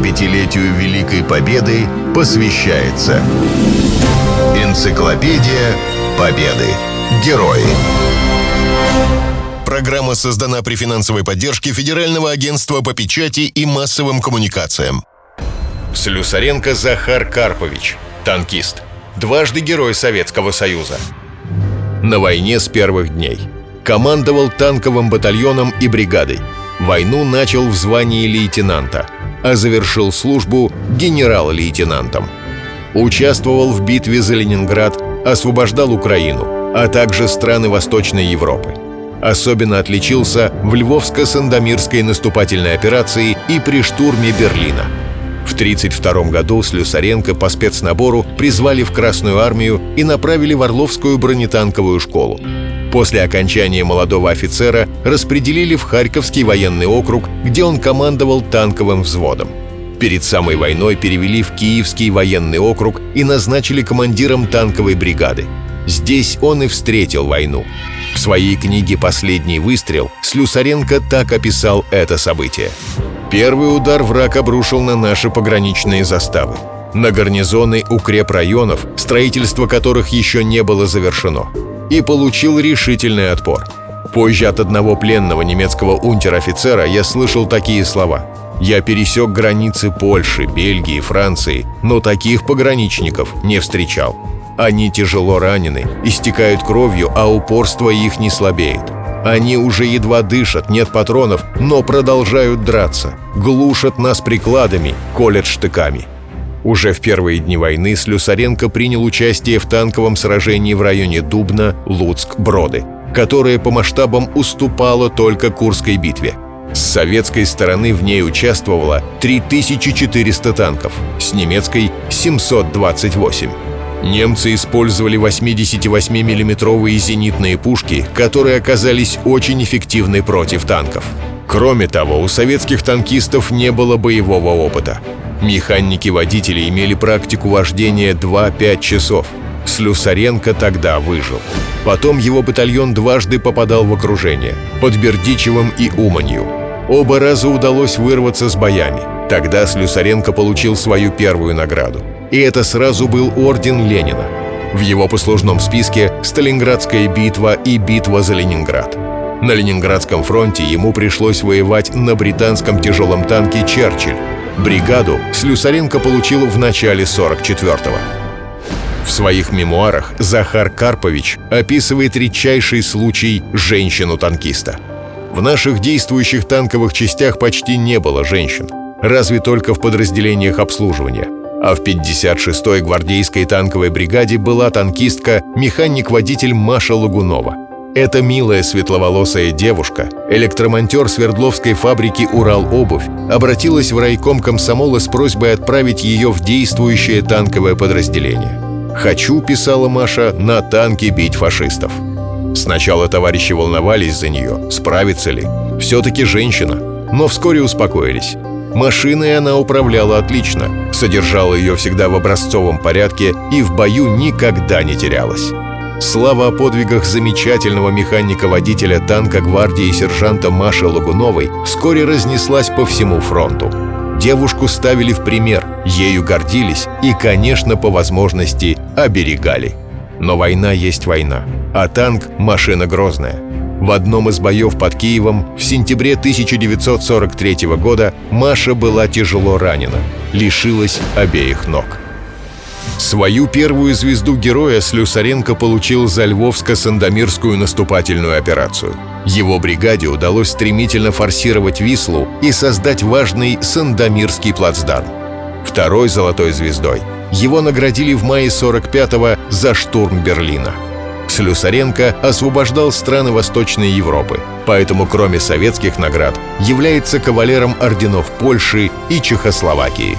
75-летию Великой Победы посвящается Энциклопедия Победы. Герои. Программа создана при финансовой поддержке Федерального агентства по печати и массовым коммуникациям. Слюсаренко Захар Карпович, танкист, дважды Герой Советского Союза. На войне с первых дней. Командовал танковым батальоном и бригадой. Войну начал в звании лейтенанта, а завершил службу генерал-лейтенантом. Участвовал в битве за Ленинград, освобождал Украину, а также страны Восточной Европы. Особенно отличился в Львовско-Сандомирской наступательной операции и при штурме Берлина. В 1932 году Слюсаренко по спецнабору призвали в Красную армию и направили в Орловскую бронетанковую школу. После окончания молодого офицера распределили в Харьковский военный округ, где он командовал танковым взводом. Перед самой войной перевели в Киевский военный округ и назначили командиром танковой бригады. Здесь он и встретил войну. В своей книге «Последний выстрел» Слюсаренко так описал это событие. Первый удар враг обрушил на наши пограничные заставы. На гарнизоны укрепрайонов, строительство которых еще не было завершено. И получил решительный отпор. Позже от одного пленного немецкого унтер-офицера я слышал такие слова. «Я пересек границы Польши, Бельгии, Франции, но таких пограничников не встречал. Они тяжело ранены, истекают кровью, а упорство их не слабеет. Они уже едва дышат, нет патронов, но продолжают драться. Глушат нас прикладами, колят штыками. Уже в первые дни войны Слюсаренко принял участие в танковом сражении в районе Дубна, Луцк, Броды, которое по масштабам уступало только Курской битве. С советской стороны в ней участвовало 3400 танков, с немецкой — 728. Немцы использовали 88 миллиметровые зенитные пушки, которые оказались очень эффективны против танков. Кроме того, у советских танкистов не было боевого опыта. Механики-водители имели практику вождения 2-5 часов. Слюсаренко тогда выжил. Потом его батальон дважды попадал в окружение – под Бердичевым и Уманью. Оба раза удалось вырваться с боями. Тогда Слюсаренко получил свою первую награду – и это сразу был орден Ленина. В его послужном списке Сталинградская битва и битва за Ленинград. На Ленинградском фронте ему пришлось воевать на британском тяжелом танке «Черчилль». Бригаду Слюсаренко получил в начале 44-го. В своих мемуарах Захар Карпович описывает редчайший случай женщину-танкиста. В наших действующих танковых частях почти не было женщин, разве только в подразделениях обслуживания – а в 56-й гвардейской танковой бригаде была танкистка, механик-водитель Маша Лагунова. Эта милая светловолосая девушка, электромонтер Свердловской фабрики «Урал-обувь», обратилась в райком комсомола с просьбой отправить ее в действующее танковое подразделение. «Хочу», — писала Маша, — «на танке бить фашистов». Сначала товарищи волновались за нее, справится ли. Все-таки женщина, но вскоре успокоились. Машиной она управляла отлично, содержала ее всегда в образцовом порядке и в бою никогда не терялась. Слава о подвигах замечательного механика-водителя танка гвардии сержанта Маши Лагуновой вскоре разнеслась по всему фронту. Девушку ставили в пример, ею гордились и, конечно, по возможности оберегали. Но война есть война, а танк — машина грозная — в одном из боев под Киевом в сентябре 1943 года Маша была тяжело ранена, лишилась обеих ног. Свою первую звезду героя Слюсаренко получил за Львовско-Сандомирскую наступательную операцию. Его бригаде удалось стремительно форсировать Вислу и создать важный Сандомирский плацдарм. Второй золотой звездой его наградили в мае 45-го за штурм Берлина – Слюсаренко освобождал страны Восточной Европы, поэтому кроме советских наград является кавалером орденов Польши и Чехословакии.